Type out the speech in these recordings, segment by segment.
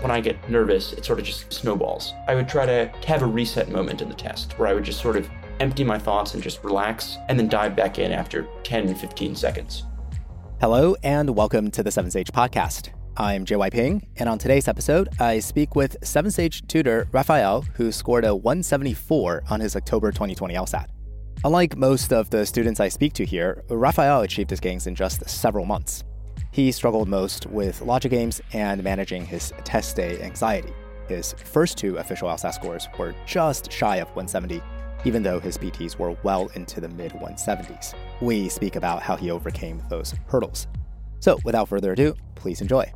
when I get nervous, it sort of just snowballs. I would try to have a reset moment in the test where I would just sort of empty my thoughts and just relax and then dive back in after 10, 15 seconds. Hello, and welcome to the Seven Sage Podcast. I'm JY Ping, and on today's episode, I speak with Seven Sage tutor Raphael, who scored a 174 on his October 2020 LSAT. Unlike most of the students I speak to here, Raphael achieved his gains in just several months. He struggled most with logic games and managing his test day anxiety. His first two official LSAT scores were just shy of 170, even though his PTs were well into the mid 170s. We speak about how he overcame those hurdles. So, without further ado, please enjoy.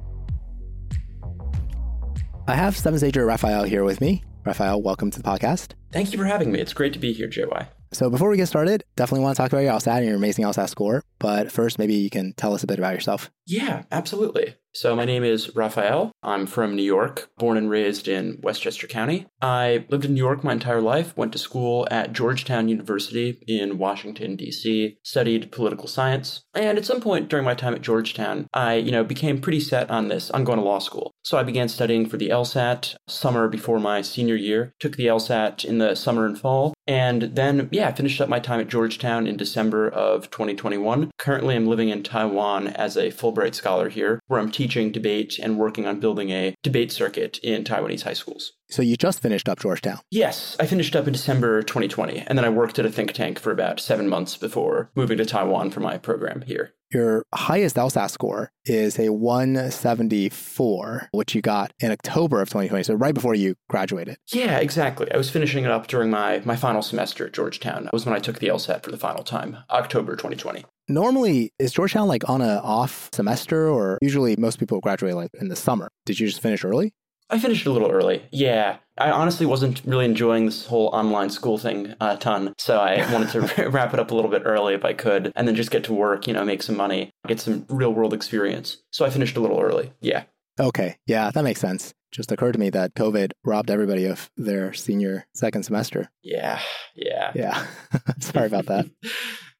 I have Seven Sager Raphael here with me. Raphael, welcome to the podcast. Thank you for having me. It's great to be here, JY. So before we get started, definitely want to talk about your LSAT and your amazing LSAT score. But first, maybe you can tell us a bit about yourself. Yeah, absolutely. So my name is Raphael. I'm from New York, born and raised in Westchester County. I lived in New York my entire life, went to school at Georgetown University in Washington, D.C., studied political science. And at some point during my time at Georgetown, I, you know, became pretty set on this. I'm going to law school. So I began studying for the LSAT summer before my senior year, took the LSAT in the summer and fall, and then, yeah, I finished up my time at Georgetown in December of 2021. Currently, I'm living in Taiwan as a Fulbright scholar here, where I'm teaching debate and working on building a debate circuit in Taiwanese high schools. So you just finished up Georgetown? Yes, I finished up in December 2020, and then I worked at a think tank for about seven months before moving to Taiwan for my program here. Your highest LSAT score is a 174, which you got in October of 2020, so right before you graduated. Yeah, exactly. I was finishing it up during my, my final semester at Georgetown. That was when I took the LSAT for the final time, October 2020. Normally, is Georgetown like on a off semester, or usually most people graduate like in the summer? Did you just finish early? I finished a little early. Yeah. I honestly wasn't really enjoying this whole online school thing a ton. So I wanted to wrap it up a little bit early if I could and then just get to work, you know, make some money, get some real world experience. So I finished a little early. Yeah. Okay. Yeah, that makes sense. Just occurred to me that COVID robbed everybody of their senior second semester. Yeah. Yeah. Yeah. Sorry about that.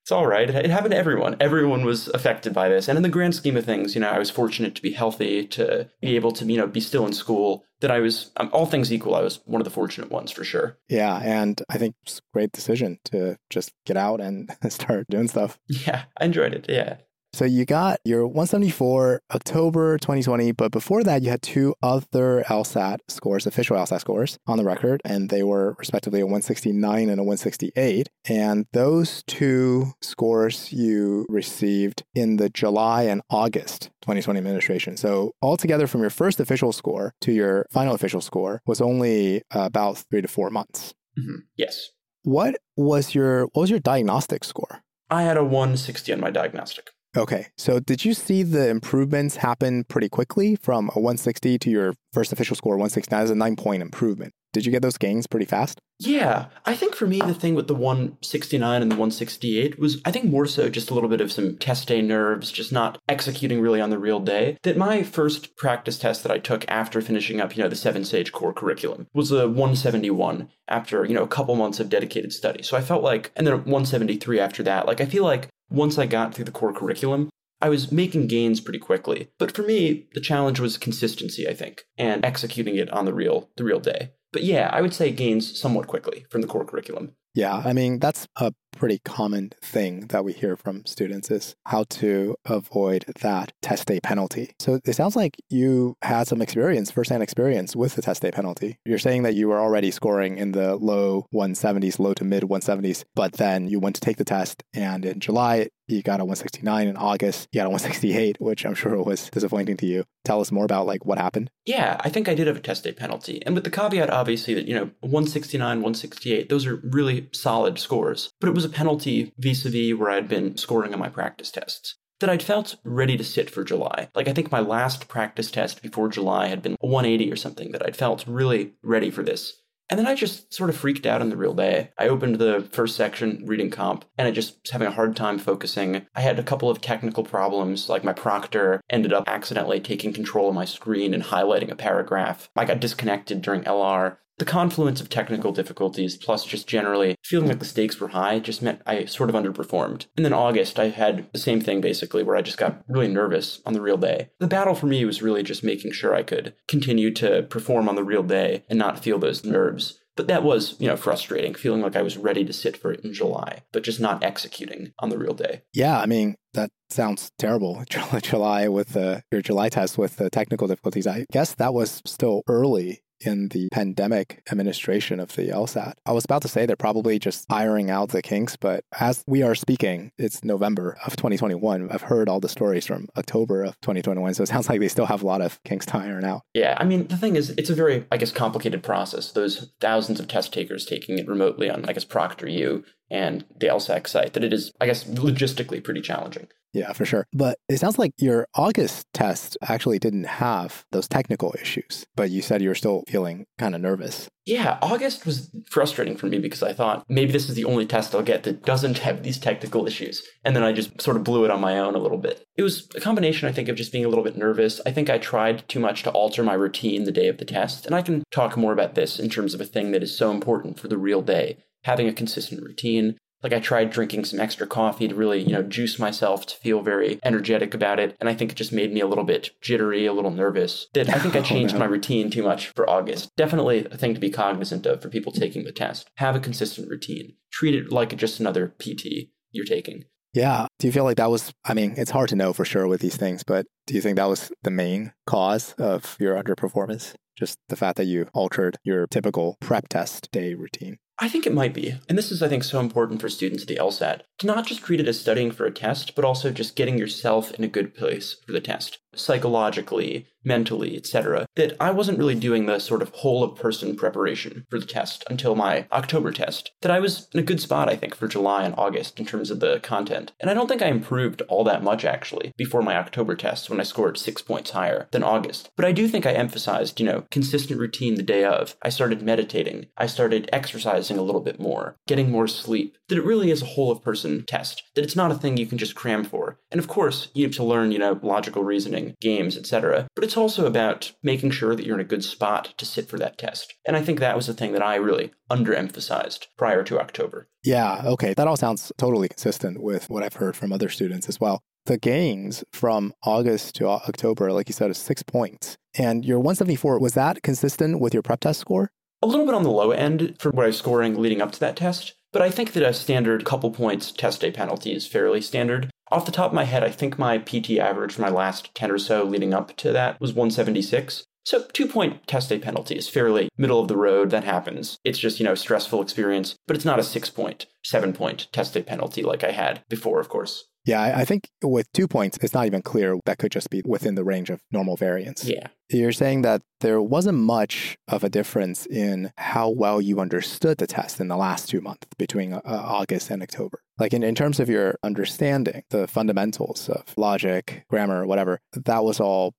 It's all right. It happened to everyone. Everyone was affected by this. And in the grand scheme of things, you know, I was fortunate to be healthy, to be able to, you know, be still in school. That I was, um, all things equal, I was one of the fortunate ones for sure. Yeah. And I think it's a great decision to just get out and start doing stuff. Yeah. I enjoyed it. Yeah. So you got your 174 October 2020, but before that, you had two other LSAT scores, official LSAT scores on the record, and they were respectively a 169 and a 168. And those two scores you received in the July and August 2020 administration. So altogether, from your first official score to your final official score was only about three to four months. Mm-hmm. Yes. What was your what was your diagnostic score? I had a 160 on my diagnostic. Okay. So did you see the improvements happen pretty quickly from a 160 to your first official score 169 as a nine point improvement? Did you get those gains pretty fast? Yeah. I think for me, the thing with the 169 and the 168 was, I think more so just a little bit of some test day nerves, just not executing really on the real day. That my first practice test that I took after finishing up, you know, the Seven Sage core curriculum was a 171 after, you know, a couple months of dedicated study. So I felt like, and then 173 after that. Like, I feel like once I got through the core curriculum, I was making gains pretty quickly. But for me, the challenge was consistency, I think, and executing it on the real the real day. But yeah, I would say gains somewhat quickly from the core curriculum. Yeah, I mean, that's a pretty common thing that we hear from students is how to avoid that test day penalty. So it sounds like you had some experience, firsthand experience with the test day penalty. You're saying that you were already scoring in the low 170s, low to mid 170s, but then you went to take the test and in July you got a 169 in August, you got a 168, which I'm sure was disappointing to you. Tell us more about like what happened. Yeah, I think I did have a test day penalty. And with the caveat obviously that, you know, 169, 168, those are really solid scores. But it was a penalty vis-a-vis where I'd been scoring on my practice tests that I'd felt ready to sit for July. Like I think my last practice test before July had been a 180 or something that I'd felt really ready for this. And then I just sort of freaked out on the real day. I opened the first section, reading comp, and I just was having a hard time focusing. I had a couple of technical problems, like my proctor ended up accidentally taking control of my screen and highlighting a paragraph. I got disconnected during LR. The confluence of technical difficulties plus just generally feeling like the stakes were high just meant I sort of underperformed. And then August, I had the same thing basically where I just got really nervous on the real day. The battle for me was really just making sure I could continue to perform on the real day and not feel those nerves. But that was, you know, frustrating, feeling like I was ready to sit for it in July, but just not executing on the real day. Yeah, I mean, that sounds terrible. July with uh, your July test with the technical difficulties. I guess that was still early in the pandemic administration of the LSAT. I was about to say they're probably just ironing out the kinks, but as we are speaking, it's November of 2021. I've heard all the stories from October of 2021, so it sounds like they still have a lot of kinks to iron out. Yeah, I mean, the thing is, it's a very, I guess, complicated process. Those thousands of test takers taking it remotely on, I guess, ProctorU and the LSAC site, that it is, I guess, logistically pretty challenging. Yeah, for sure. But it sounds like your August test actually didn't have those technical issues, but you said you were still feeling kind of nervous. Yeah, August was frustrating for me because I thought maybe this is the only test I'll get that doesn't have these technical issues. And then I just sort of blew it on my own a little bit. It was a combination, I think, of just being a little bit nervous. I think I tried too much to alter my routine the day of the test. And I can talk more about this in terms of a thing that is so important for the real day having a consistent routine, like I tried drinking some extra coffee to really, you know, juice myself to feel very energetic about it. And I think it just made me a little bit jittery, a little nervous. That I think I oh, changed oh, no. my routine too much for August. Definitely a thing to be cognizant of for people taking the test. Have a consistent routine. Treat it like just another PT you're taking. Yeah. Do you feel like that was, I mean, it's hard to know for sure with these things, but do you think that was the main cause of your underperformance? Just the fact that you altered your typical prep test day routine? I think it might be. And this is, I think, so important for students at the LSAT to not just treat it as studying for a test, but also just getting yourself in a good place for the test psychologically, mentally, etc., that I wasn't really doing the sort of whole of person preparation for the test until my October test. That I was in a good spot, I think, for July and August in terms of the content. And I don't think I improved all that much actually before my October test when I scored six points higher than August. But I do think I emphasized, you know, consistent routine the day of. I started meditating. I started exercising a little bit more, getting more sleep. That it really is a whole of person test. That it's not a thing you can just cram for. And of course, you have to learn, you know, logical reasoning games, etc. But it's also about making sure that you're in a good spot to sit for that test. And I think that was the thing that I really underemphasized prior to October. Yeah, okay. That all sounds totally consistent with what I've heard from other students as well. The gains from August to October, like you said, is six points. And your 174, was that consistent with your prep test score? A little bit on the low end for what I was scoring leading up to that test. But I think that a standard couple points test day penalty is fairly standard. Off the top of my head, I think my PT average for my last 10 or so leading up to that was 176. So, two point test day penalty is fairly middle of the road. That happens. It's just, you know, stressful experience, but it's not a six point, seven point test day penalty like I had before, of course. Yeah, I think with two points, it's not even clear that could just be within the range of normal variance. Yeah. You're saying that there wasn't much of a difference in how well you understood the test in the last two months between uh, August and October. Like in, in terms of your understanding, the fundamentals of logic, grammar, whatever, that was all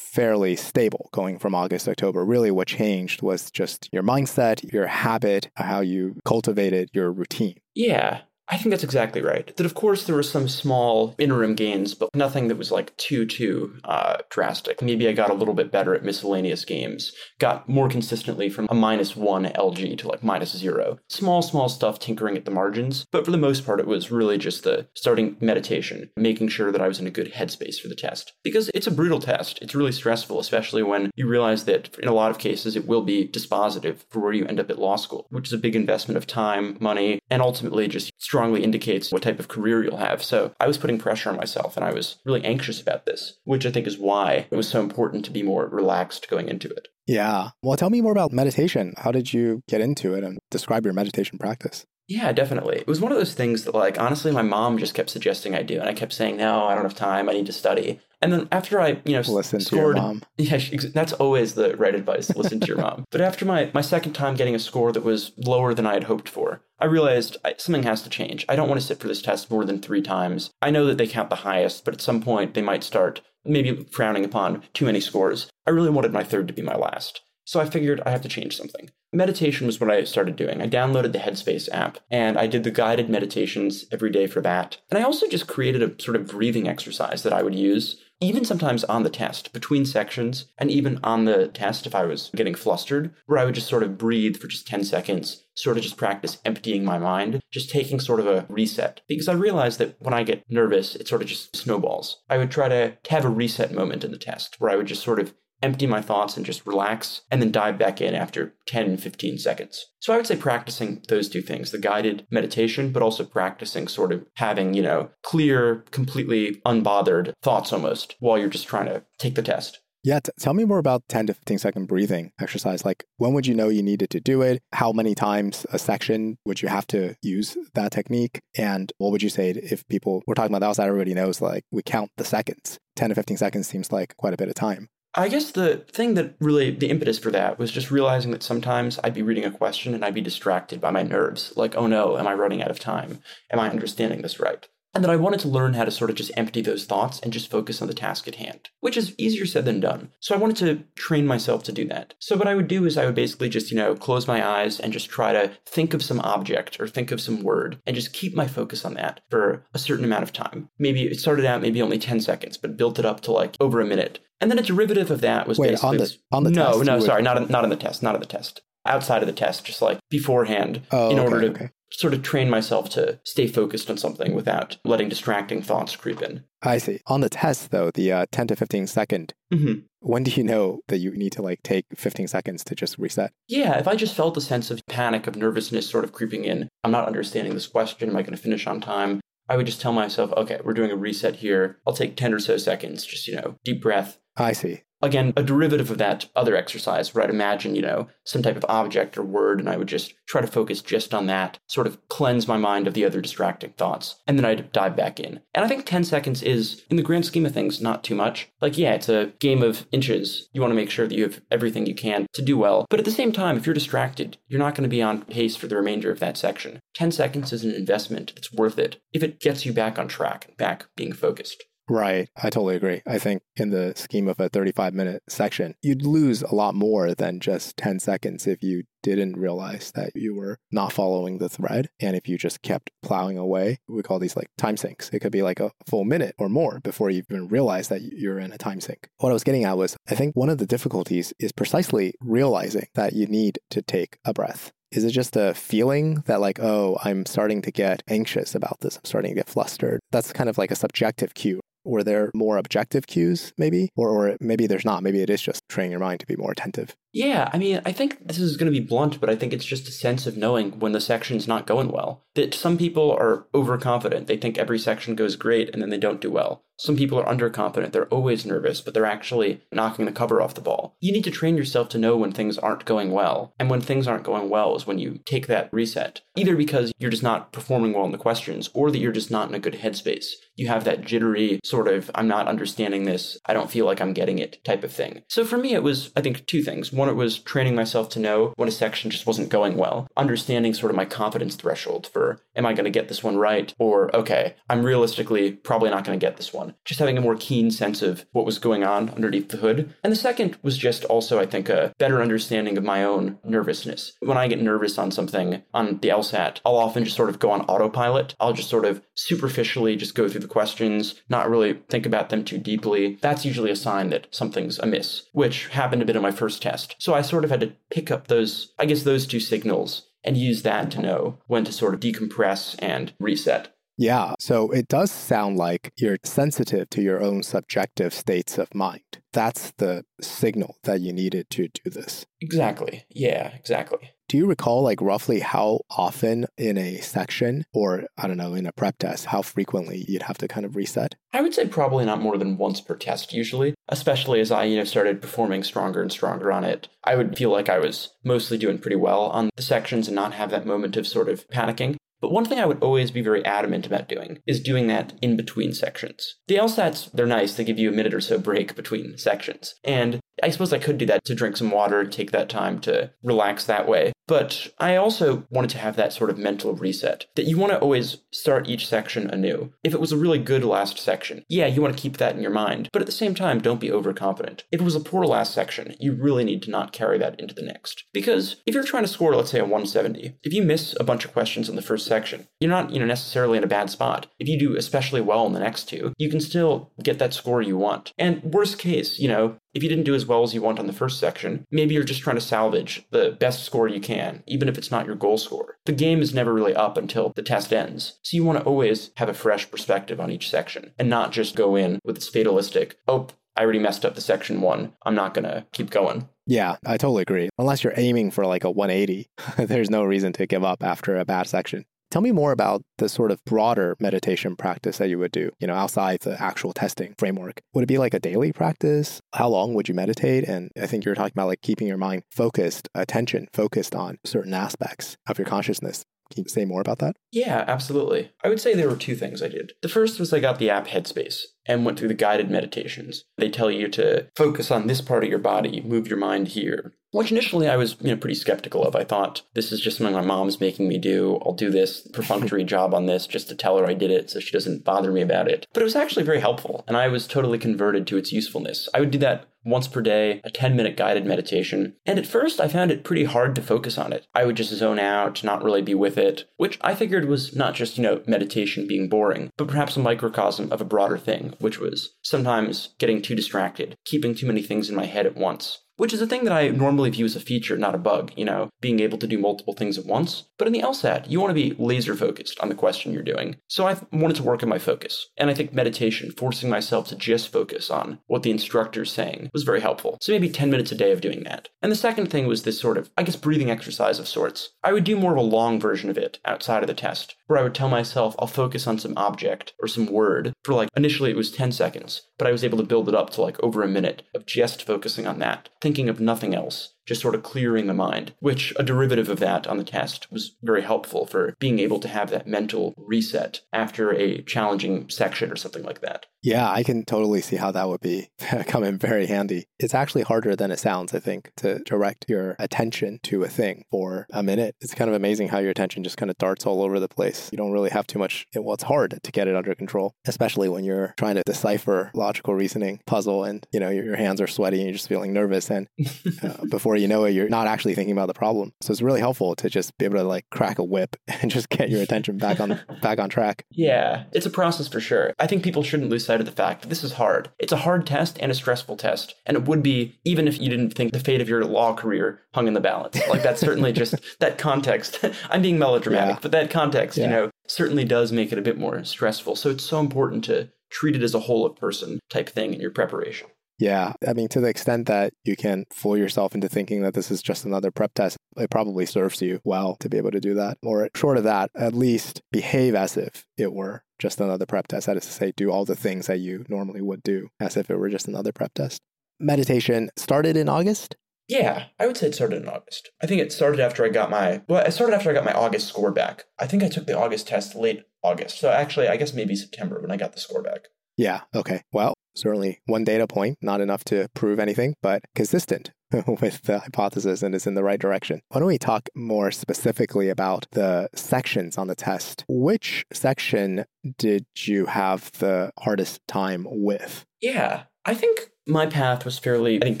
fairly stable going from August to October. Really, what changed was just your mindset, your habit, how you cultivated your routine. Yeah. I think that's exactly right. That of course there were some small interim gains, but nothing that was like too too uh, drastic. Maybe I got a little bit better at miscellaneous games, got more consistently from a minus one LG to like minus zero. Small small stuff tinkering at the margins, but for the most part it was really just the starting meditation, making sure that I was in a good headspace for the test. Because it's a brutal test. It's really stressful, especially when you realize that in a lot of cases it will be dispositive for where you end up at law school, which is a big investment of time, money, and ultimately just strongly indicates what type of career you'll have. So I was putting pressure on myself and I was really anxious about this, which I think is why it was so important to be more relaxed going into it. Yeah. Well, tell me more about meditation. How did you get into it and describe your meditation practice? Yeah, definitely. It was one of those things that, like, honestly, my mom just kept suggesting I do. And I kept saying, no, I don't have time. I need to study. And then after I, you know, listen scored, to your mom. Yeah, that's always the right advice. Listen to your mom. But after my my second time getting a score that was lower than I had hoped for, I realized something has to change. I don't want to sit for this test more than three times. I know that they count the highest, but at some point they might start maybe frowning upon too many scores. I really wanted my third to be my last. So I figured I have to change something. Meditation was what I started doing. I downloaded the Headspace app and I did the guided meditations every day for that. And I also just created a sort of breathing exercise that I would use even sometimes on the test, between sections, and even on the test if I was getting flustered, where I would just sort of breathe for just 10 seconds, sort of just practice emptying my mind, just taking sort of a reset. Because I realized that when I get nervous, it sort of just snowballs. I would try to have a reset moment in the test where I would just sort of empty my thoughts and just relax, and then dive back in after 10, 15 seconds. So I would say practicing those two things, the guided meditation, but also practicing sort of having, you know, clear, completely unbothered thoughts almost while you're just trying to take the test. Yeah, t- tell me more about 10 to 15 second breathing exercise. Like, when would you know you needed to do it? How many times a section would you have to use that technique? And what would you say if people, we're talking about the outside, everybody knows, like, we count the seconds. 10 to 15 seconds seems like quite a bit of time. I guess the thing that really, the impetus for that was just realizing that sometimes I'd be reading a question and I'd be distracted by my nerves. Like, oh no, am I running out of time? Am I understanding this right? And that I wanted to learn how to sort of just empty those thoughts and just focus on the task at hand, which is easier said than done. So I wanted to train myself to do that. So what I would do is I would basically just, you know, close my eyes and just try to think of some object or think of some word and just keep my focus on that for a certain amount of time. Maybe it started out maybe only 10 seconds, but built it up to like over a minute. And then a derivative of that was Wait, basically on the, on the no, test, no, sorry, not on, not on the test, not on the test. Outside of the test, just like beforehand, oh, in okay, order to okay. Sort of train myself to stay focused on something without letting distracting thoughts creep in. I see. On the test, though, the uh, 10 to 15 second, Mm-hmm. when do you know that you need to like take 15 seconds to just reset? Yeah, if I just felt a sense of panic, of nervousness sort of creeping in, I'm not understanding this question, am I going to finish on time? I would just tell myself, okay, we're doing a reset here. I'll take 10 or so seconds, just, you know, deep breath. I see. Again, a derivative of that other exercise where I'd imagine, you know, some type of object or word, and I would just try to focus just on that, sort of cleanse my mind of the other distracting thoughts, and then I'd dive back in. And I think 10 seconds is, in the grand scheme of things, not too much. Like, yeah, it's a game of inches. You want to make sure that you have everything you can to do well. But at the same time, if you're distracted, you're not going to be on pace for the remainder of that section. 10 seconds is an investment that's worth it if it gets you back on track and back being focused. Right. I totally agree. I think in the scheme of a 35 minute section, you'd lose a lot more than just 10 seconds if you didn't realize that you were not following the thread. And if you just kept plowing away, we call these like time sinks. It could be like a full minute or more before you even realize that you're in a time sink. What I was getting at was I think one of the difficulties is precisely realizing that you need to take a breath. Is it just a feeling that, like, oh, I'm starting to get anxious about this? I'm starting to get flustered. That's kind of like a subjective cue. Were there more objective cues, maybe? Or, or maybe there's not. Maybe it is just training your mind to be more attentive. Yeah, I mean, I think this is going to be blunt, but I think it's just a sense of knowing when the section's not going well. That some people are overconfident. They think every section goes great and then they don't do well. Some people are underconfident. They're always nervous, but they're actually knocking the cover off the ball. You need to train yourself to know when things aren't going well. And when things aren't going well is when you take that reset. Either because you're just not performing well in the questions or that you're just not in a good headspace. You have that jittery sort of, I'm not understanding this. I don't feel like I'm getting it type of thing. So for me, it was, I think, two things. One, it was training myself to know when a section just wasn't going well, understanding sort of my confidence threshold for, am I going to get this one right? Or, okay, I'm realistically probably not going to get this one. Just having a more keen sense of what was going on underneath the hood. And the second was just also, I think, a better understanding of my own nervousness. When I get nervous on something on the LSAT, I'll often just sort of go on autopilot. I'll just sort of superficially just go through the questions, not really think about them too deeply. That's usually a sign that something's amiss, which happened a bit in my first test. So I sort of had to pick up those, I guess, those two signals and use that to know when to sort of decompress and reset. Yeah. So it does sound like you're sensitive to your own subjective states of mind. That's the signal that you needed to do this. Exactly. Yeah, exactly. Do you recall, like, roughly how often in a section or, I don't know, in a prep test, how frequently you'd have to kind of reset? I would say probably not more than once per test usually, especially as I, you know, started performing stronger and stronger on it. I would feel like I was mostly doing pretty well on the sections and not have that moment of sort of panicking. But one thing I would always be very adamant about doing is doing that in between sections. The LSATs, they're nice. They give you a minute or so break between sections. And I suppose I could do that to drink some water, take that time to relax that way. But I also wanted to have that sort of mental reset that you want to always start each section anew. If it was a really good last section, yeah, you want to keep that in your mind, but at the same time, don't be overconfident. If it was a poor last section, you really need to not carry that into the next. Because if you're trying to score, let's say, a 170, if you miss a bunch of questions in the first section, you're not, you know, necessarily in a bad spot. If you do especially well in the next two, you can still get that score you want. And worst case, you know, if you didn't do as well as you want on the first section, maybe you're just trying to salvage the best score you can, even if it's not your goal score. The game is never really up until the test ends. So you want to always have a fresh perspective on each section and not just go in with this fatalistic, oh, I already messed up the section one. I'm not going to keep going. Yeah, I totally agree. Unless you're aiming for like a 180, there's no reason to give up after a bad section. Tell me more about the sort of broader meditation practice that you would do, you know, outside the actual testing framework. Would it be like a daily practice? How long would you meditate? And I think you're talking about like keeping your mind focused, attention focused on certain aspects of your consciousness. Can you say more about that? Yeah, absolutely. I would say there were two things I did. The first was I got the app Headspace and went through the guided meditations. They tell you to focus on this part of your body, move your mind here. Which initially I was, you know, pretty skeptical of. I thought this is just something my mom's making me do. I'll do this perfunctory job on this just to tell her I did it so she doesn't bother me about it. But it was actually very helpful, and I was totally converted to its usefulness. I would do that once per day, a 10 minute guided meditation. And at first, I found it pretty hard to focus on it. I would just zone out, not really be with it, which I figured was not just, you know, meditation being boring, but perhaps a microcosm of a broader thing, which was sometimes getting too distracted, keeping too many things in my head at once which is a thing that I normally view as a feature, not a bug, you know, being able to do multiple things at once. But in the LSAT, you want to be laser focused on the question you're doing. So I wanted to work on my focus. And I think meditation, forcing myself to just focus on what the instructor's saying, was very helpful. So maybe 10 minutes a day of doing that. And the second thing was this sort of, I guess, breathing exercise of sorts. I would do more of a long version of it outside of the test, where I would tell myself I'll focus on some object or some word for like, initially it was 10 seconds, but I was able to build it up to like over a minute of just focusing on that, thinking of nothing else just sort of clearing the mind, which a derivative of that on the test was very helpful for being able to have that mental reset after a challenging section or something like that. Yeah, I can totally see how that would be come in very handy. It's actually harder than it sounds, I think, to direct your attention to a thing for a minute. It's kind of amazing how your attention just kind of darts all over the place. You don't really have too much. Well, it's hard to get it under control, especially when you're trying to decipher logical reasoning puzzle and, you know, your, your hands are sweaty and you're just feeling nervous. And uh, before you know it, you're not actually thinking about the problem. So it's really helpful to just be able to like crack a whip and just get your attention back on back on track. Yeah, it's a process for sure. I think people shouldn't lose sight of the fact that this is hard. It's a hard test and a stressful test. And it would be even if you didn't think the fate of your law career hung in the balance. Like that's certainly just that context. I'm being melodramatic, yeah. but that context, yeah. you know, certainly does make it a bit more stressful. So it's so important to treat it as a whole of person type thing in your preparation. Yeah. I mean, to the extent that you can fool yourself into thinking that this is just another prep test, it probably serves you well to be able to do that. Or short of that, at least behave as if it were just another prep test. That is to say, do all the things that you normally would do as if it were just another prep test. Meditation started in August? Yeah, I would say it started in August. I think it started after I got my well, it started after I got my August score back. I think I took the August test late August. So actually, I guess maybe September when I got the score back. Yeah, okay. Well, certainly one data point, not enough to prove anything, but consistent with the hypothesis and is in the right direction. Why don't we talk more specifically about the sections on the test? Which section did you have the hardest time with? Yeah, I think my path was fairly, I think,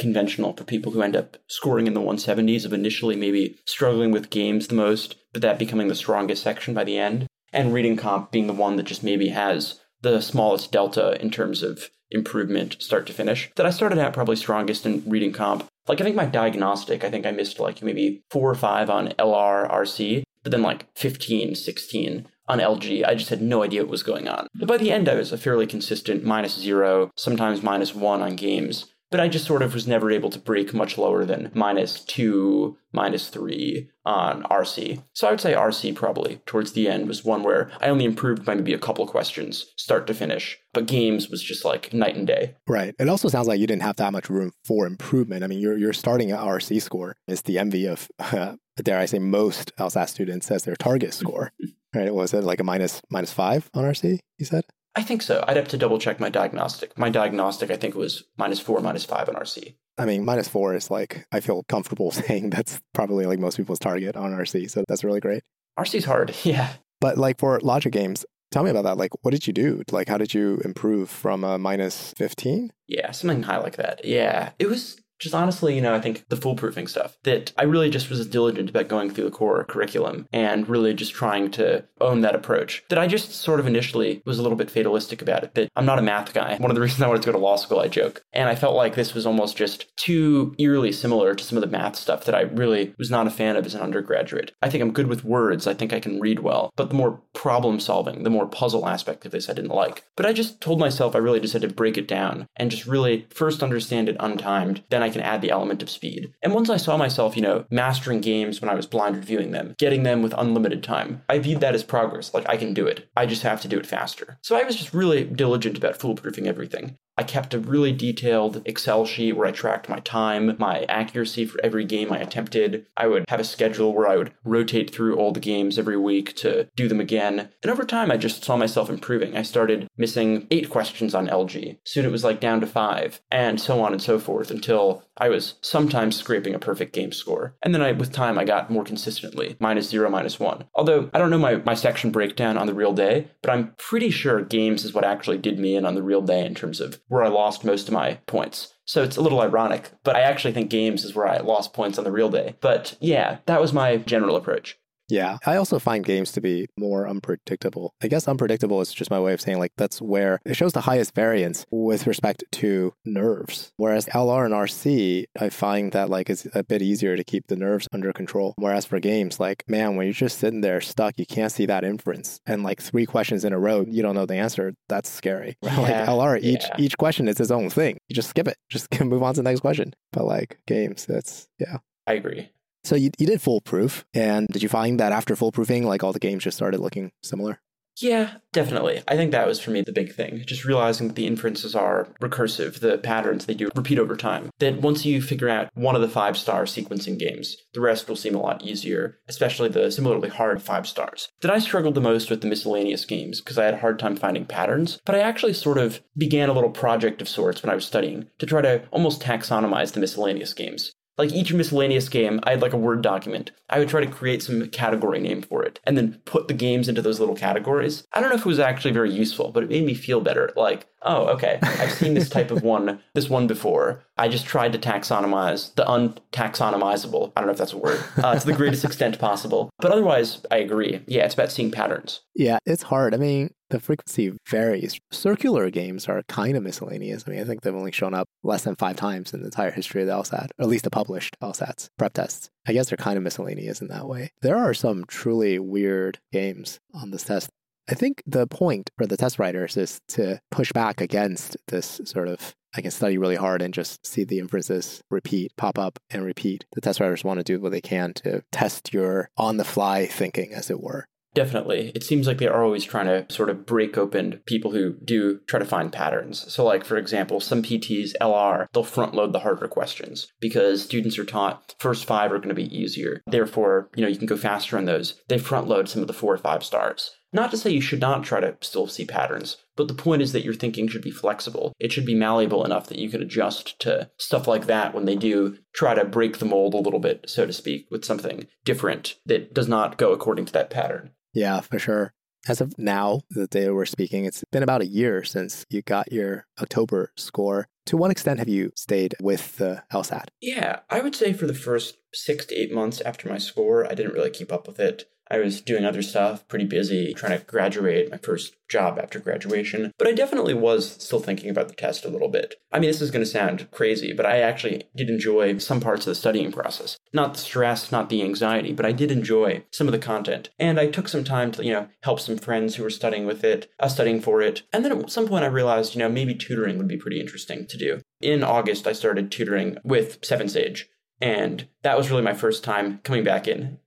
conventional for people who end up scoring in the 170s of initially maybe struggling with games the most, but that becoming the strongest section by the end. And reading comp being the one that just maybe has the smallest delta in terms of improvement start to finish. That I started out probably strongest in reading comp. Like I think my diagnostic, I think I missed like maybe four or five on LR RC, but then like 15, 16 on LG. I just had no idea what was going on. But by the end, I was a fairly consistent minus zero, sometimes minus one on games but I just sort of was never able to break much lower than minus two, minus three on RC. So I would say RC probably towards the end was one where I only improved by maybe a couple questions start to finish, but games was just like night and day. Right. It also sounds like you didn't have that much room for improvement. I mean, your your starting at RC score is the envy of, uh, dare I say, most LSAT students as their target score. right. Was it like a minus minus five on RC? You said. I think so. I'd have to double check my diagnostic. My diagnostic, I think, was minus four, minus five on RC. I mean, minus four is like, I feel comfortable saying that's probably like most people's target on RC. So that's really great. RC's hard. Yeah. But like for logic games, tell me about that. Like, what did you do? Like, how did you improve from a minus 15? Yeah, something high like that. Yeah. It was just honestly, you know, I think the foolproofing stuff that I really just was diligent about going through the core curriculum and really just trying to own that approach. That I just sort of initially was a little bit fatalistic about it. That I'm not a math guy. One of the reasons I wanted to go to law school, I joke. And I felt like this was almost just too eerily similar to some of the math stuff that I really was not a fan of as an undergraduate. I think I'm good with words. I think I can read well. But the more problem solving, the more puzzle aspect of this I didn't like. But I just told myself I really just had to break it down and just really first understand it untimed. Then I can add the element of speed. And once I saw myself, you know, mastering games when I was blind reviewing them, getting them with unlimited time, I viewed that as progress. Like I can do it. I just have to do it faster. So I was just really diligent about foolproofing everything. I kept a really detailed Excel sheet where I tracked my time, my accuracy for every game I attempted. I would have a schedule where I would rotate through all the games every week to do them again. And over time, I just saw myself improving. I started missing eight questions on LG. Soon it was like down to five, and so on and so forth until I was sometimes scraping a perfect game score. And then I, with time, I got more consistently minus zero, minus one. Although I don't know my, my section breakdown on the real day, but I'm pretty sure games is what actually did me in on the real day in terms of where I lost most of my points. So it's a little ironic, but I actually think games is where I lost points on the real day. But yeah, that was my general approach. Yeah. I also find games to be more unpredictable. I guess unpredictable is just my way of saying like that's where it shows the highest variance with respect to nerves. Whereas LR and RC, I find that like it's a bit easier to keep the nerves under control. Whereas for games, like, man, when you're just sitting there stuck, you can't see that inference. And like three questions in a row, you don't know the answer. That's scary. Yeah, like LR, each yeah. each question is its own thing. You just skip it. Just move on to the next question. But like games, that's yeah. I agree. So you, you did foolproof, and did you find that after foolproofing, like all the games just started looking similar? Yeah, definitely. I think that was for me the big thing. Just realizing that the inferences are recursive, the patterns they do repeat over time. That once you figure out one of the five star sequencing games, the rest will seem a lot easier, especially the similarly hard five stars. That I struggled the most with the miscellaneous games because I had a hard time finding patterns, but I actually sort of began a little project of sorts when I was studying to try to almost taxonomize the miscellaneous games. Like each miscellaneous game, I had like a Word document. I would try to create some category name for it and then put the games into those little categories. I don't know if it was actually very useful, but it made me feel better. Like, oh, okay, I've seen this type of one, this one before. I just tried to taxonomize the untaxonomizable. I don't know if that's a word, uh, to the greatest extent possible. But otherwise, I agree. Yeah, it's about seeing patterns. Yeah, it's hard. I mean, the frequency varies. Circular games are kind of miscellaneous. I mean, I think they've only shown up less than five times in the entire history of the LSAT, or at least the published LSATs prep tests. I guess they're kind of miscellaneous in that way. There are some truly weird games on this test. I think the point for the test writers is to push back against this sort of I can study really hard and just see the inferences repeat, pop up and repeat. The test writers want to do what they can to test your on the fly thinking, as it were. Definitely. It seems like they are always trying to sort of break open people who do try to find patterns. So, like, for example, some PTs, LR, they'll front load the harder questions because students are taught first five are going to be easier. Therefore, you know, you can go faster on those. They front load some of the four or five stars. Not to say you should not try to still see patterns, but the point is that your thinking should be flexible. It should be malleable enough that you can adjust to stuff like that when they do try to break the mold a little bit, so to speak, with something different that does not go according to that pattern. Yeah, for sure. As of now, the day we're speaking, it's been about a year since you got your October score. To what extent have you stayed with the LSAT? Yeah, I would say for the first six to eight months after my score, I didn't really keep up with it. I was doing other stuff, pretty busy, trying to graduate, my first job after graduation. But I definitely was still thinking about the test a little bit. I mean, this is going to sound crazy, but I actually did enjoy some parts of the studying process. Not the stress, not the anxiety, but I did enjoy some of the content. And I took some time to, you know, help some friends who were studying with it, uh, studying for it. And then at some point I realized, you know, maybe tutoring would be pretty interesting to do. In August, I started tutoring with Seven Sage. And that was really my first time coming back in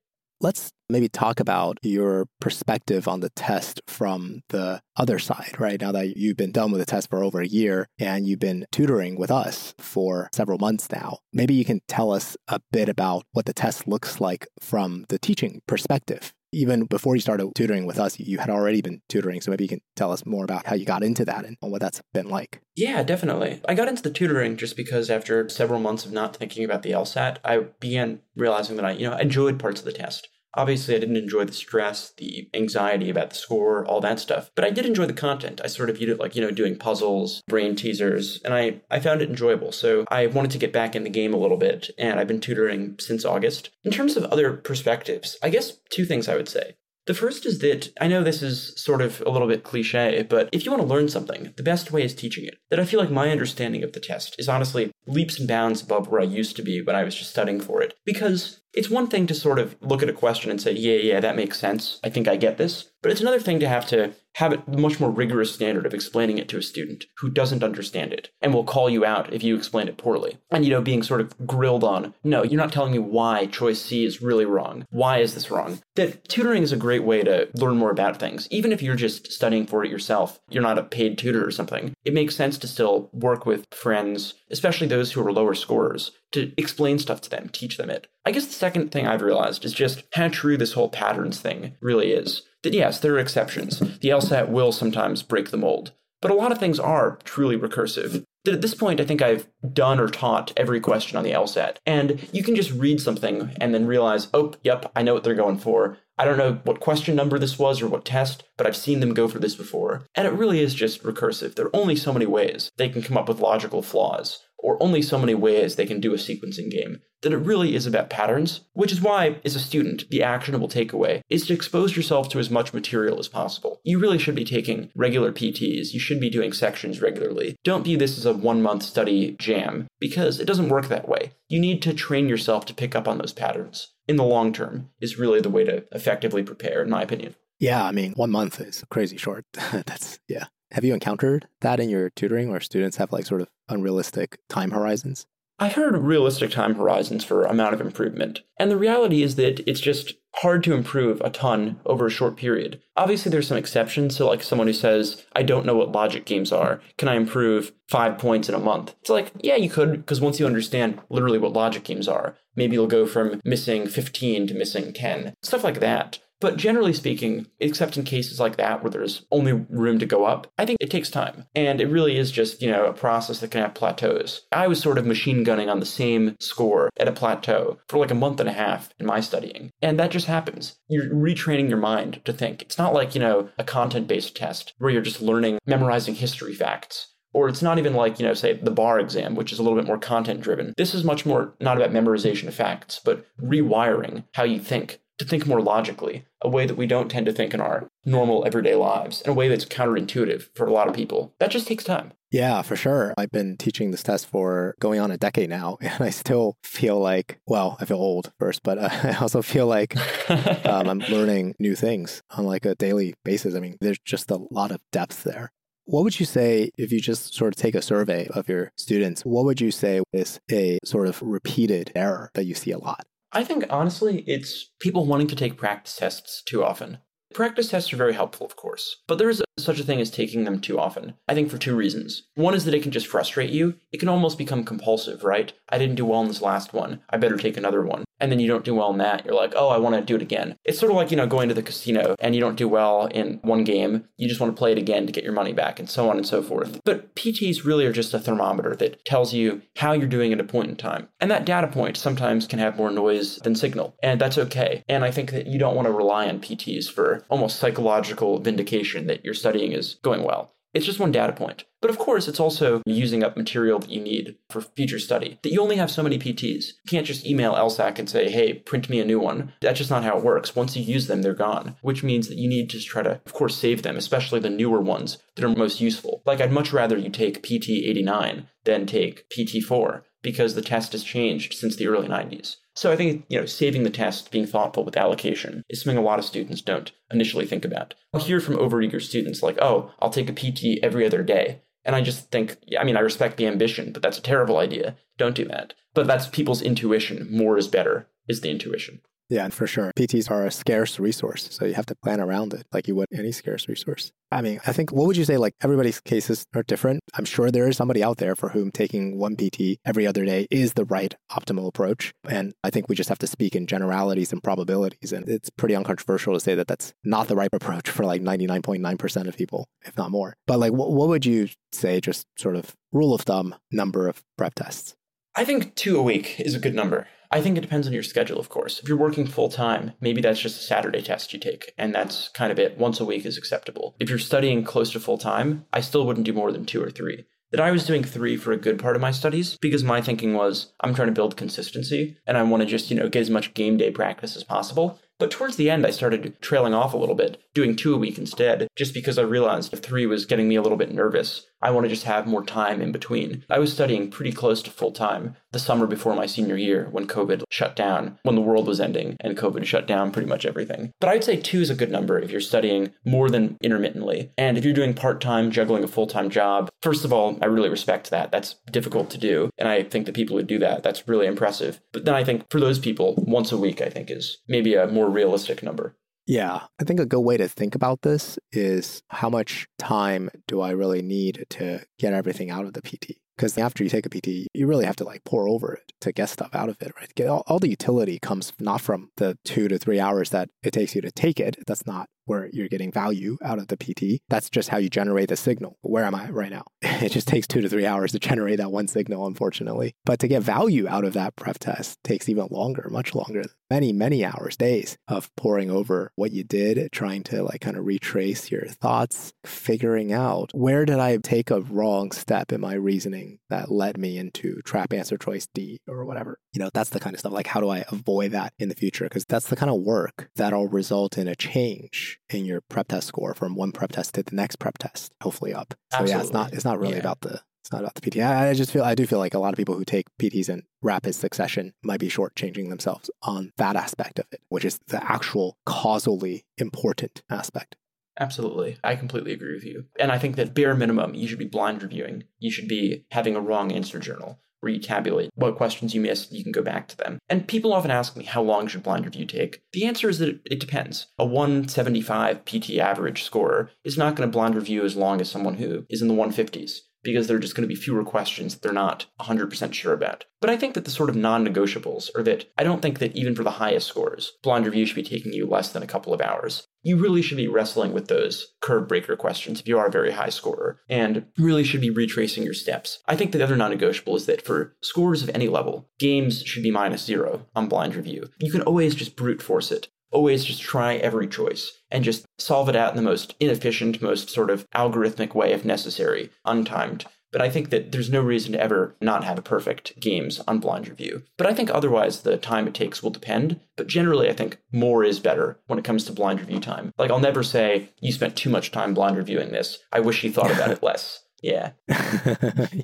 Let's maybe talk about your perspective on the test from the other side, right? Now that you've been done with the test for over a year and you've been tutoring with us for several months now, maybe you can tell us a bit about what the test looks like from the teaching perspective. Even before you started tutoring with us, you had already been tutoring. So maybe you can tell us more about how you got into that and what that's been like. Yeah, definitely. I got into the tutoring just because after several months of not thinking about the LSAT, I began realizing that I, you know, enjoyed parts of the test. Obviously, I didn't enjoy the stress, the anxiety about the score, all that stuff, but I did enjoy the content. I sort of viewed it like, you know, doing puzzles, brain teasers, and I, I found it enjoyable. So I wanted to get back in the game a little bit, and I've been tutoring since August. In terms of other perspectives, I guess two things I would say. The first is that I know this is sort of a little bit cliche, but if you want to learn something, the best way is teaching it. That I feel like my understanding of the test is honestly leaps and bounds above where I used to be when I was just studying for it. Because it's one thing to sort of look at a question and say, yeah, yeah, that makes sense. I think I get this. But it's another thing to have to have a much more rigorous standard of explaining it to a student who doesn't understand it and will call you out if you explain it poorly. And, you know, being sort of grilled on, no, you're not telling me why choice C is really wrong. Why is this wrong? That tutoring is a great way to learn more about things. Even if you're just studying for it yourself, you're not a paid tutor or something, it makes sense to still work with friends, especially those who are lower scorers, to explain stuff to them, teach them it. I guess the second thing I've realized is just how true this whole patterns thing really is. That yes, there are exceptions. The LSAT will sometimes break the mold, but a lot of things are truly recursive. That at this point, I think I've done or taught every question on the LSAT, and you can just read something and then realize, oh, yep, I know what they're going for. I don't know what question number this was or what test, but I've seen them go for this before. And it really is just recursive. There are only so many ways they can come up with logical flaws or only so many ways they can do a sequencing game, that it really is about patterns, which is why, as a student, the actionable takeaway is to expose yourself to as much material as possible. You really should be taking regular PTs, you should be doing sections regularly. Don't view this as a one month study jam, because it doesn't work that way. You need to train yourself to pick up on those patterns. In the long term, is really the way to effectively prepare, in my opinion. Yeah, I mean, one month is crazy short. That's, yeah. Have you encountered that in your tutoring where students have like sort of unrealistic time horizons? I heard realistic time horizons for amount of improvement. And the reality is that it's just hard to improve a ton over a short period. Obviously, there's some exceptions. So, like someone who says, I don't know what logic games are. Can I improve five points in a month? It's like, yeah, you could, because once you understand literally what logic games are, maybe you'll go from missing 15 to missing 10. Stuff like that. But generally speaking, except in cases like that where there's only room to go up, I think it takes time. And it really is just, you know, a process that can have plateaus. I was sort of machine gunning on the same score at a plateau for like a month and a half in my studying. And that just happens. You're retraining your mind to think. It's not like, you know, a content based test where you're just learning, memorizing history facts or it's not even like, you know, say the bar exam, which is a little bit more content driven. This is much more not about memorization of facts, but rewiring how you think to think more logically, a way that we don't tend to think in our normal everyday lives, in a way that's counterintuitive for a lot of people. That just takes time. Yeah, for sure. I've been teaching this test for going on a decade now, and I still feel like, well, I feel old first, but uh, I also feel like um, I'm learning new things on like a daily basis. I mean, there's just a lot of depth there. What would you say if you just sort of take a survey of your students? What would you say is a sort of repeated error that you see a lot? I think honestly, it's people wanting to take practice tests too often. Practice tests are very helpful, of course, but there is such a thing as taking them too often. I think for two reasons. One is that it can just frustrate you. It can almost become compulsive, right? I didn't do well in this last one. I better take another one. And then you don't do well in that. You're like, oh, I want to do it again. It's sort of like, you know, going to the casino and you don't do well in one game. You just want to play it again to get your money back and so on and so forth. But PTs really are just a thermometer that tells you how you're doing at a point in time. And that data point sometimes can have more noise than signal. And that's okay. And I think that you don't want to rely on PTs for almost psychological vindication that your studying is going well. It's just one data point. But of course, it's also using up material that you need for future study. That you only have so many PTs. You can't just email LSAC and say, hey, print me a new one. That's just not how it works. Once you use them, they're gone, which means that you need to try to, of course, save them, especially the newer ones that are most useful. Like, I'd much rather you take PT 89 than take PT 4 because the test has changed since the early 90s. So I think, you know, saving the test, being thoughtful with allocation is something a lot of students don't initially think about. I'll hear from overeager students like, oh, I'll take a PT every other day. And I just think, I mean, I respect the ambition, but that's a terrible idea. Don't do that. But that's people's intuition. More is better, is the intuition. Yeah, and for sure. PTs are a scarce resource, so you have to plan around it like you would any scarce resource. I mean, I think what would you say like everybody's cases are different. I'm sure there is somebody out there for whom taking one PT every other day is the right optimal approach, and I think we just have to speak in generalities and probabilities and it's pretty uncontroversial to say that that's not the right approach for like 99.9% of people, if not more. But like what, what would you say just sort of rule of thumb number of prep tests? I think 2 a week is a good number. I think it depends on your schedule, of course. If you're working full time, maybe that's just a Saturday test you take, and that's kind of it. Once a week is acceptable. If you're studying close to full time, I still wouldn't do more than two or three. That I was doing three for a good part of my studies because my thinking was I'm trying to build consistency and I want to just, you know, get as much game day practice as possible. But towards the end, I started trailing off a little bit, doing two a week instead, just because I realized if three was getting me a little bit nervous. I want to just have more time in between. I was studying pretty close to full time the summer before my senior year when COVID shut down, when the world was ending and COVID shut down pretty much everything. But I'd say two is a good number if you're studying more than intermittently. And if you're doing part time, juggling a full time job, first of all, I really respect that. That's difficult to do. And I think the people who do that, that's really impressive. But then I think for those people, once a week, I think is maybe a more realistic number. Yeah, I think a good way to think about this is how much time do I really need to get everything out of the PT? Because after you take a PT, you really have to like pore over it to get stuff out of it, right? All, all the utility comes not from the two to three hours that it takes you to take it. That's not where you're getting value out of the PT. That's just how you generate the signal. Where am I right now? it just takes two to three hours to generate that one signal, unfortunately. But to get value out of that prep test takes even longer, much longer, many, many hours, days of poring over what you did, trying to like kind of retrace your thoughts, figuring out where did I take a wrong step in my reasoning that led me into trap answer choice D or whatever. You know, that's the kind of stuff like how do I avoid that in the future? Because that's the kind of work that'll result in a change in your prep test score from one prep test to the next prep test, hopefully up. So Absolutely. yeah, it's not it's not really yeah. about the it's not about the PT. I, I just feel I do feel like a lot of people who take PTs in rapid succession might be shortchanging themselves on that aspect of it, which is the actual causally important aspect. Absolutely. I completely agree with you. And I think that bare minimum, you should be blind reviewing. You should be having a wrong answer journal where you tabulate what questions you missed, you can go back to them. And people often ask me, how long should blind review take? The answer is that it, it depends. A 175 PT average scorer is not going to blind review as long as someone who is in the 150s because there are just going to be fewer questions that they're not 100% sure about. But I think that the sort of non negotiables are that I don't think that even for the highest scores, blind review should be taking you less than a couple of hours. You really should be wrestling with those curve breaker questions if you are a very high scorer, and really should be retracing your steps. I think the other non negotiable is that for scores of any level, games should be minus zero on blind review. You can always just brute force it always just try every choice and just solve it out in the most inefficient, most sort of algorithmic way if necessary, untimed. But I think that there's no reason to ever not have a perfect games on blind review. But I think otherwise the time it takes will depend. But generally, I think more is better when it comes to blind review time. Like, I'll never say, you spent too much time blind reviewing this. I wish you thought about it less. Yeah.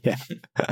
yeah.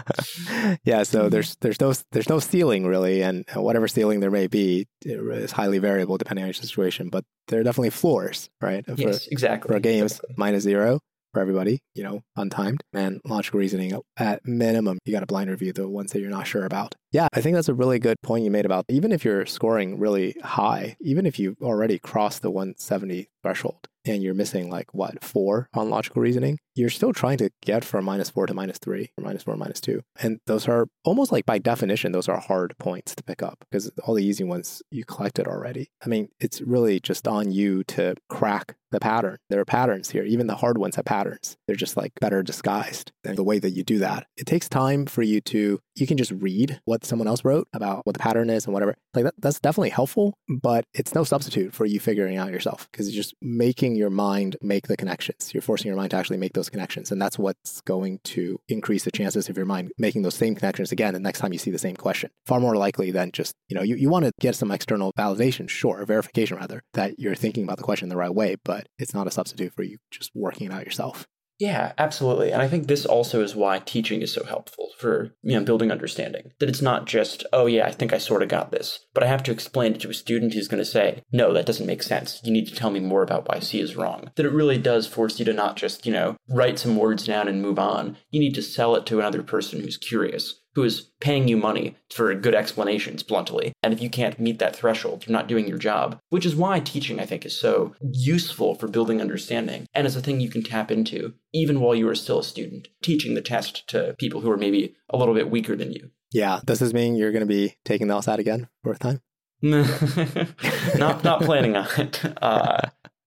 yeah. So there's there's no there's no ceiling really, and whatever ceiling there may be is highly variable depending on your situation. But there are definitely floors, right? For, yes, exactly. For games, exactly. minus zero for everybody, you know, untimed. And logical reasoning, at minimum, you got a blind review the ones that you're not sure about. Yeah, I think that's a really good point you made about even if you're scoring really high, even if you already crossed the 170 threshold, and you're missing like what, four on logical reasoning, you're still trying to get from minus four to minus three or minus four, minus two. And those are almost like by definition, those are hard points to pick up because all the easy ones you collected already. I mean, it's really just on you to crack the pattern. There are patterns here. Even the hard ones have patterns. They're just like better disguised. And the way that you do that, it takes time for you to, you can just read what someone else wrote about what the pattern is and whatever. Like that, that's definitely helpful, but it's no substitute for you figuring out yourself because it's just making your mind make the connections. You're forcing your mind to actually make those connections. And that's what's going to increase the chances of your mind making those same connections again the next time you see the same question. Far more likely than just, you know, you, you want to get some external validation, sure, verification rather, that you're thinking about the question the right way, but it's not a substitute for you just working it out yourself. Yeah, absolutely. And I think this also is why teaching is so helpful for, you know, building understanding. That it's not just, oh yeah, I think I sort of got this, but I have to explain it to a student who's going to say, no, that doesn't make sense. You need to tell me more about why C is wrong. That it really does force you to not just, you know, write some words down and move on. You need to sell it to another person who's curious, who is paying you money for good explanations, bluntly. And if you can't meet that threshold, you're not doing your job, which is why teaching, I think, is so useful for building understanding and is a thing you can tap into even while you are still a student, teaching the test to people who are maybe a little bit weaker than you. Yeah. Does this mean you're going to be taking the LSAT again for a time? not not planning on it. Uh,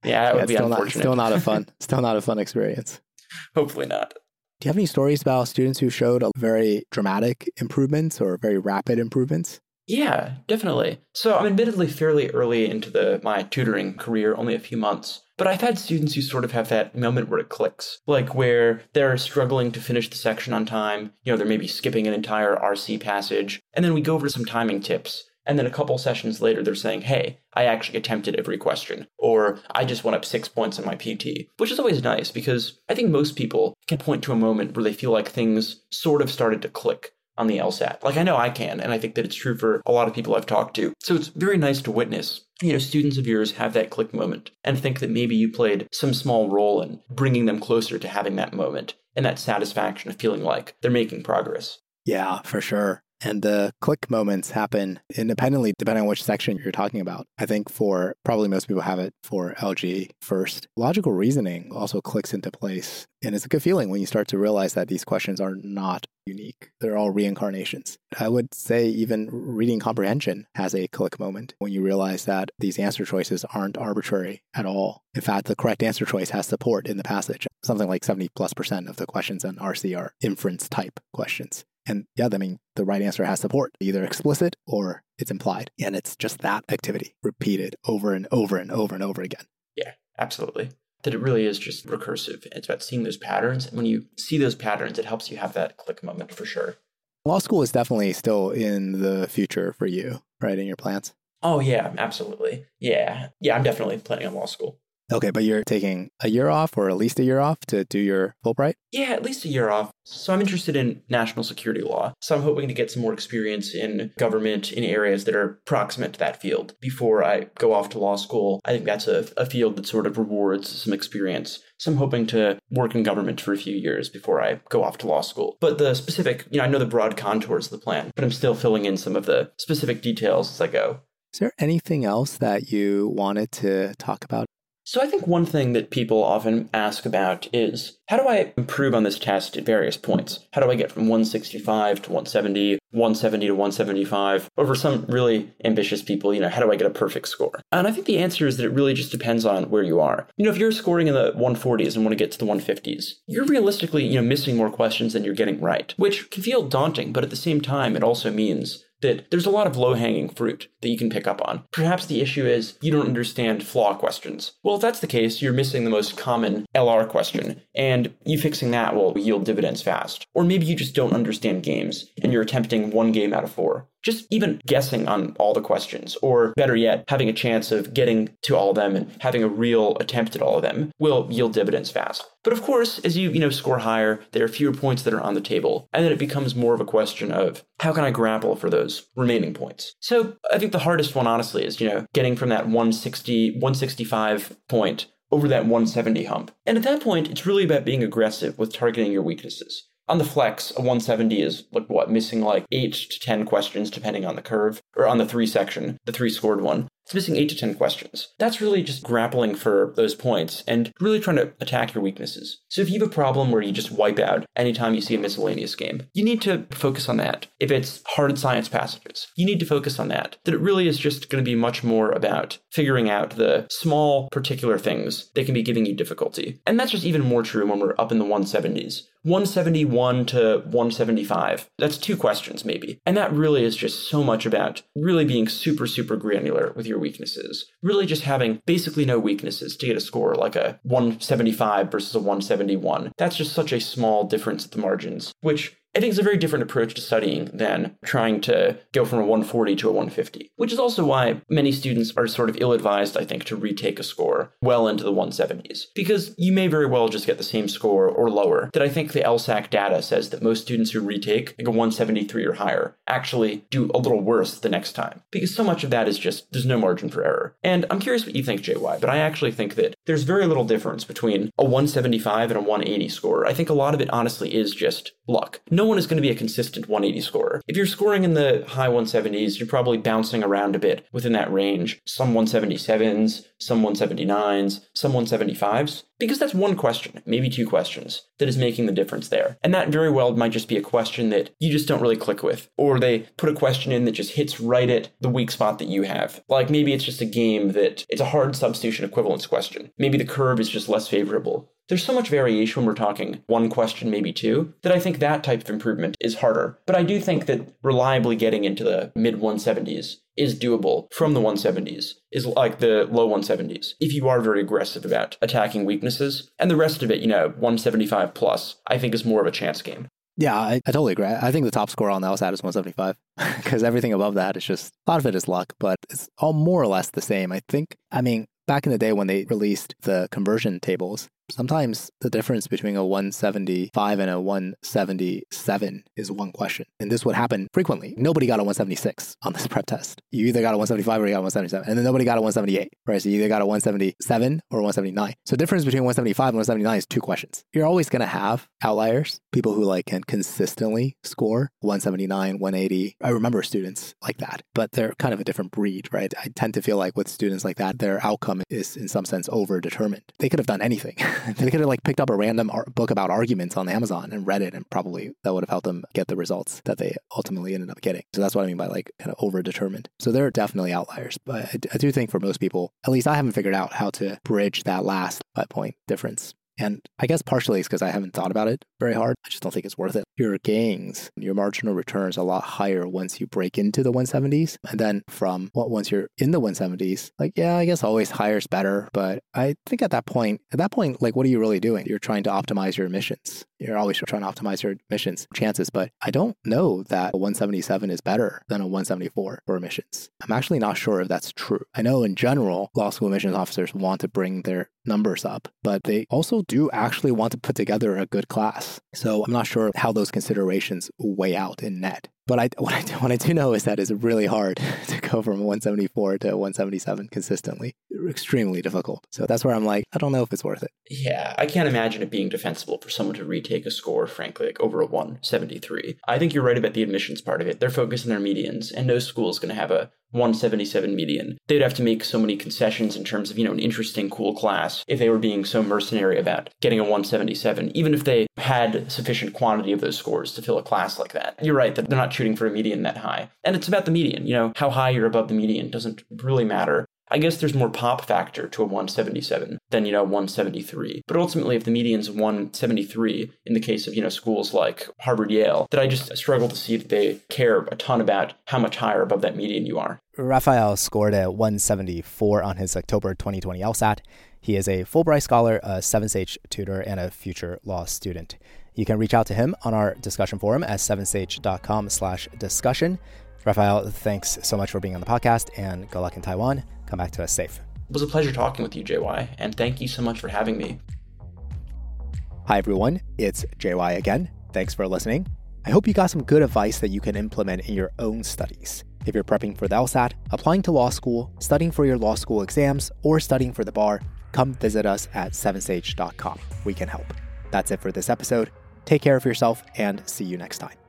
yeah, it would be still unfortunate. Not, still not a fun, still not a fun experience. Hopefully not. Do you have any stories about students who showed a very dramatic improvements or very rapid improvements? Yeah, definitely. So I'm admittedly fairly early into the my tutoring career, only a few months. But I've had students who sort of have that moment where it clicks, like where they're struggling to finish the section on time. You know, they're maybe skipping an entire RC passage. And then we go over some timing tips. And then a couple sessions later, they're saying, hey, I actually attempted every question, or I just went up six points on my PT, which is always nice because I think most people can point to a moment where they feel like things sort of started to click on the LSAT. Like I know I can, and I think that it's true for a lot of people I've talked to. So it's very nice to witness, you know, students of yours have that click moment and think that maybe you played some small role in bringing them closer to having that moment and that satisfaction of feeling like they're making progress. Yeah, for sure. And the click moments happen independently depending on which section you're talking about. I think for probably most people have it for LG first. Logical reasoning also clicks into place. And it's a good feeling when you start to realize that these questions are not unique. They're all reincarnations. I would say even reading comprehension has a click moment when you realize that these answer choices aren't arbitrary at all. In fact, the correct answer choice has support in the passage. Something like 70 plus percent of the questions on RC are inference type questions. And yeah, I mean, the right answer has support, either explicit or it's implied. And it's just that activity repeated over and over and over and over again. Yeah, absolutely. That it really is just recursive. It's about seeing those patterns. And when you see those patterns, it helps you have that click moment for sure. Law school is definitely still in the future for you, right? In your plans? Oh, yeah, absolutely. Yeah. Yeah, I'm definitely planning on law school. Okay, but you're taking a year off or at least a year off to do your Fulbright? Yeah, at least a year off. So I'm interested in national security law. So I'm hoping to get some more experience in government in areas that are proximate to that field before I go off to law school. I think that's a, a field that sort of rewards some experience. So I'm hoping to work in government for a few years before I go off to law school. But the specific, you know, I know the broad contours of the plan, but I'm still filling in some of the specific details as I go. Is there anything else that you wanted to talk about? So I think one thing that people often ask about is how do I improve on this test at various points? How do I get from 165 to 170, 170 to 175? Over some really ambitious people, you know, how do I get a perfect score? And I think the answer is that it really just depends on where you are. You know, if you're scoring in the 140s and want to get to the 150s, you're realistically, you know, missing more questions than you're getting right, which can feel daunting, but at the same time, it also means that there's a lot of low hanging fruit that you can pick up on. Perhaps the issue is you don't understand flaw questions. Well, if that's the case, you're missing the most common LR question, and you fixing that will yield dividends fast. Or maybe you just don't understand games and you're attempting one game out of four just even guessing on all the questions, or better yet, having a chance of getting to all of them and having a real attempt at all of them will yield dividends fast. But of course, as you, you know, score higher, there are fewer points that are on the table, and then it becomes more of a question of how can I grapple for those remaining points? So I think the hardest one, honestly, is, you know, getting from that 160, 165 point over that 170 hump. And at that point, it's really about being aggressive with targeting your weaknesses. On the flex, a 170 is like what, missing like 8 to 10 questions depending on the curve, or on the 3 section, the 3 scored one. It's missing 8 to 10 questions. That's really just grappling for those points and really trying to attack your weaknesses. So if you have a problem where you just wipe out anytime you see a miscellaneous game, you need to focus on that. If it's hard science passages, you need to focus on that. That it really is just going to be much more about figuring out the small particular things that can be giving you difficulty. And that's just even more true when we're up in the 170s. 171 to 175. That's two questions, maybe. And that really is just so much about really being super, super granular with your weaknesses. Really just having basically no weaknesses to get a score like a 175 versus a 171. That's just such a small difference at the margins, which I think it's a very different approach to studying than trying to go from a 140 to a 150, which is also why many students are sort of ill advised, I think, to retake a score well into the 170s, because you may very well just get the same score or lower. That I think the LSAC data says that most students who retake like a 173 or higher actually do a little worse the next time, because so much of that is just there's no margin for error. And I'm curious what you think, JY, but I actually think that there's very little difference between a 175 and a 180 score. I think a lot of it honestly is just luck. No one is going to be a consistent 180 scorer. If you're scoring in the high 170s, you're probably bouncing around a bit within that range. Some 177s, some 179s, some 175s, because that's one question, maybe two questions, that is making the difference there. And that very well might just be a question that you just don't really click with, or they put a question in that just hits right at the weak spot that you have. Like maybe it's just a game that it's a hard substitution equivalence question. Maybe the curve is just less favorable. There's so much variation when we're talking one question, maybe two, that I think that type of improvement is harder. But I do think that reliably getting into the mid 170s is doable from the 170s, is like the low 170s, if you are very aggressive about attacking weaknesses. And the rest of it, you know, 175 plus, I think is more of a chance game. Yeah, I, I totally agree. I think the top score on the LSAT is 175 because everything above that is just a lot of it is luck, but it's all more or less the same. I think, I mean, back in the day when they released the conversion tables, Sometimes the difference between a 175 and a 177 is one question. And this would happen frequently. Nobody got a 176 on this prep test. You either got a 175 or you got a 177. And then nobody got a 178, right? So you either got a 177 or 179. So the difference between 175 and 179 is two questions. You're always going to have outliers, people who like can consistently score 179, 180. I remember students like that, but they're kind of a different breed, right? I tend to feel like with students like that, their outcome is in some sense over determined. They could have done anything. they could have like picked up a random ar- book about arguments on Amazon and read it, and probably that would have helped them get the results that they ultimately ended up getting. So that's what I mean by like kind of over determined. So there are definitely outliers, but I, do think for most people, at least I haven't figured out how to bridge that last five point difference. And I guess partially it's because I haven't thought about it very hard. I just don't think it's worth it. Your gains, your marginal returns a lot higher once you break into the 170s. And then from once you're in the 170s, like, yeah, I guess always higher is better. But I think at that point, at that point, like, what are you really doing? You're trying to optimize your admissions. You're always trying to optimize your admissions chances. But I don't know that a 177 is better than a 174 for admissions. I'm actually not sure if that's true. I know in general, law school admissions officers want to bring their numbers up, but they also do actually want to put together a good class. So I'm not sure how those considerations weigh out in net. But I, what, I, what I do know is that it's really hard to go from 174 to 177 consistently. Extremely difficult. So that's where I'm like, I don't know if it's worth it. Yeah, I can't imagine it being defensible for someone to retake a score, frankly, like over a 173. I think you're right about the admissions part of it. They're focused on their medians, and no school is going to have a 177 median. They'd have to make so many concessions in terms of, you know, an interesting, cool class if they were being so mercenary about getting a 177, even if they had sufficient quantity of those scores to fill a class like that. You're right that they're not shooting for a median that high. And it's about the median, you know, how high you're above the median doesn't really matter. I guess there's more pop factor to a 177 than, you know, 173. But ultimately, if the median's 173, in the case of, you know, schools like Harvard, Yale, that I just struggle to see that they care a ton about how much higher above that median you are. Raphael scored a 174 on his October 2020 LSAT. He is a Fulbright scholar, a 7Sage tutor, and a future law student. You can reach out to him on our discussion forum at 7sage.com slash discussion. Raphael, thanks so much for being on the podcast and good luck in Taiwan. Come back to us safe. It was a pleasure talking with you, JY, and thank you so much for having me. Hi, everyone. It's JY again. Thanks for listening. I hope you got some good advice that you can implement in your own studies. If you're prepping for the LSAT, applying to law school, studying for your law school exams, or studying for the bar, come visit us at 7sage.com. We can help. That's it for this episode. Take care of yourself and see you next time.